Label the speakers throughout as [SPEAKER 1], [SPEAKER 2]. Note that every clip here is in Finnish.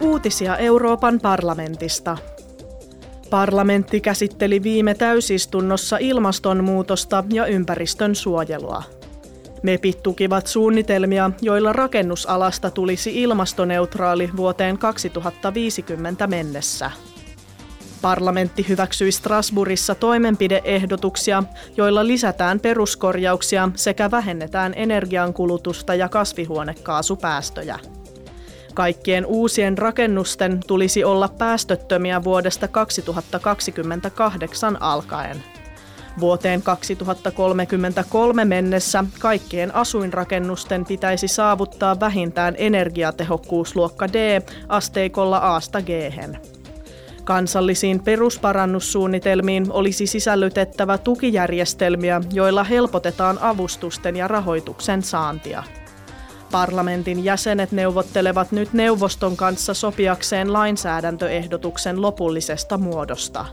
[SPEAKER 1] Uutisia Euroopan parlamentista. Parlamentti käsitteli viime täysistunnossa ilmastonmuutosta ja ympäristön suojelua. MEPit tukivat suunnitelmia, joilla rakennusalasta tulisi ilmastoneutraali vuoteen 2050 mennessä. Parlamentti hyväksyi Strasbourgissa toimenpideehdotuksia, joilla lisätään peruskorjauksia sekä vähennetään energiankulutusta ja kasvihuonekaasupäästöjä. Kaikkien uusien rakennusten tulisi olla päästöttömiä vuodesta 2028 alkaen. Vuoteen 2033 mennessä kaikkien asuinrakennusten pitäisi saavuttaa vähintään energiatehokkuusluokka D asteikolla A-sta g Kansallisiin perusparannussuunnitelmiin olisi sisällytettävä tukijärjestelmiä, joilla helpotetaan avustusten ja rahoituksen saantia. Parlamentin jäsenet neuvottelevat nyt neuvoston kanssa sopiakseen lainsäädäntöehdotuksen lopullisesta muodosta.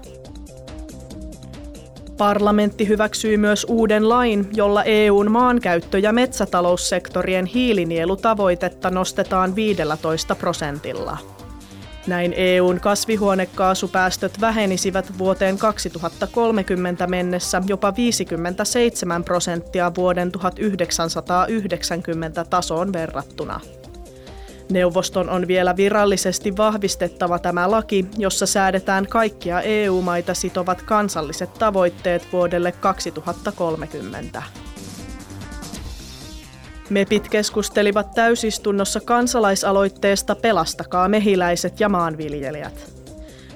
[SPEAKER 1] Parlamentti hyväksyi myös uuden lain, jolla EUn maankäyttö- ja metsätaloussektorien hiilinielutavoitetta nostetaan 15 prosentilla. Näin EUn kasvihuonekaasupäästöt vähenisivät vuoteen 2030 mennessä jopa 57 prosenttia vuoden 1990 tasoon verrattuna. Neuvoston on vielä virallisesti vahvistettava tämä laki, jossa säädetään kaikkia EU-maita sitovat kansalliset tavoitteet vuodelle 2030. MEPit keskustelivat täysistunnossa kansalaisaloitteesta Pelastakaa mehiläiset ja maanviljelijät.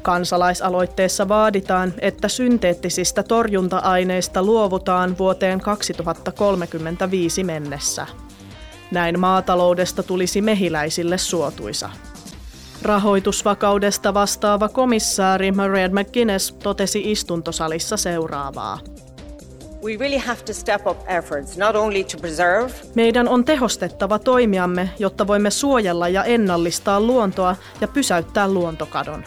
[SPEAKER 1] Kansalaisaloitteessa vaaditaan, että synteettisistä torjunta-aineista luovutaan vuoteen 2035 mennessä. Näin maataloudesta tulisi mehiläisille suotuisa. Rahoitusvakaudesta vastaava komissaari Mairead McGuinness totesi istuntosalissa seuraavaa. We really have to step up efforts, not only to preserve. Meidän on tehostettava toimiamme, jotta voimme suojella ja ennallistaa luontoa ja pysäyttää luontokadon.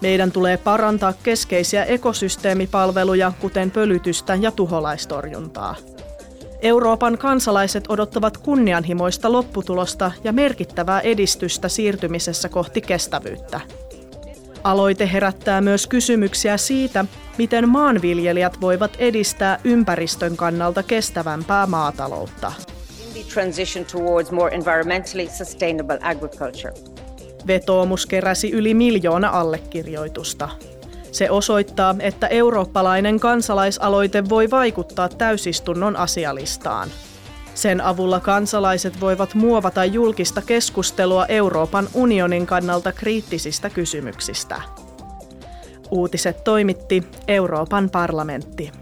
[SPEAKER 1] Meidän tulee parantaa keskeisiä ekosysteemipalveluja, kuten pölytystä ja tuholaistorjuntaa. Euroopan kansalaiset odottavat kunnianhimoista lopputulosta ja merkittävää edistystä siirtymisessä kohti kestävyyttä. Aloite herättää myös kysymyksiä siitä, miten maanviljelijät voivat edistää ympäristön kannalta kestävämpää maataloutta. Vetoomus keräsi yli miljoona allekirjoitusta. Se osoittaa, että eurooppalainen kansalaisaloite voi vaikuttaa täysistunnon asialistaan. Sen avulla kansalaiset voivat muovata julkista keskustelua Euroopan unionin kannalta kriittisistä kysymyksistä. Uutiset toimitti Euroopan parlamentti.